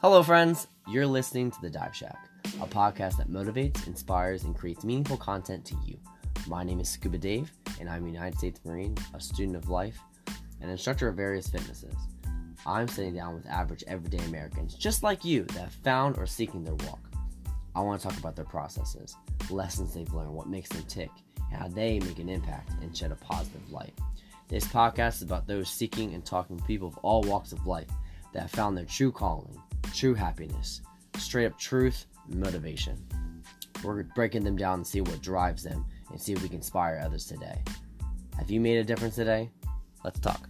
Hello, friends. You're listening to The Dive Shack, a podcast that motivates, inspires, and creates meaningful content to you. My name is Scuba Dave, and I'm a United States Marine, a student of life, and instructor of various fitnesses. I'm sitting down with average everyday Americans, just like you, that have found or seeking their walk. I want to talk about their processes, lessons they've learned, what makes them tick, and how they make an impact and shed a positive light. This podcast is about those seeking and talking to people of all walks of life that have found their true calling, true happiness, straight up truth, motivation. We're breaking them down and see what drives them and see if we can inspire others today. Have you made a difference today? Let's talk.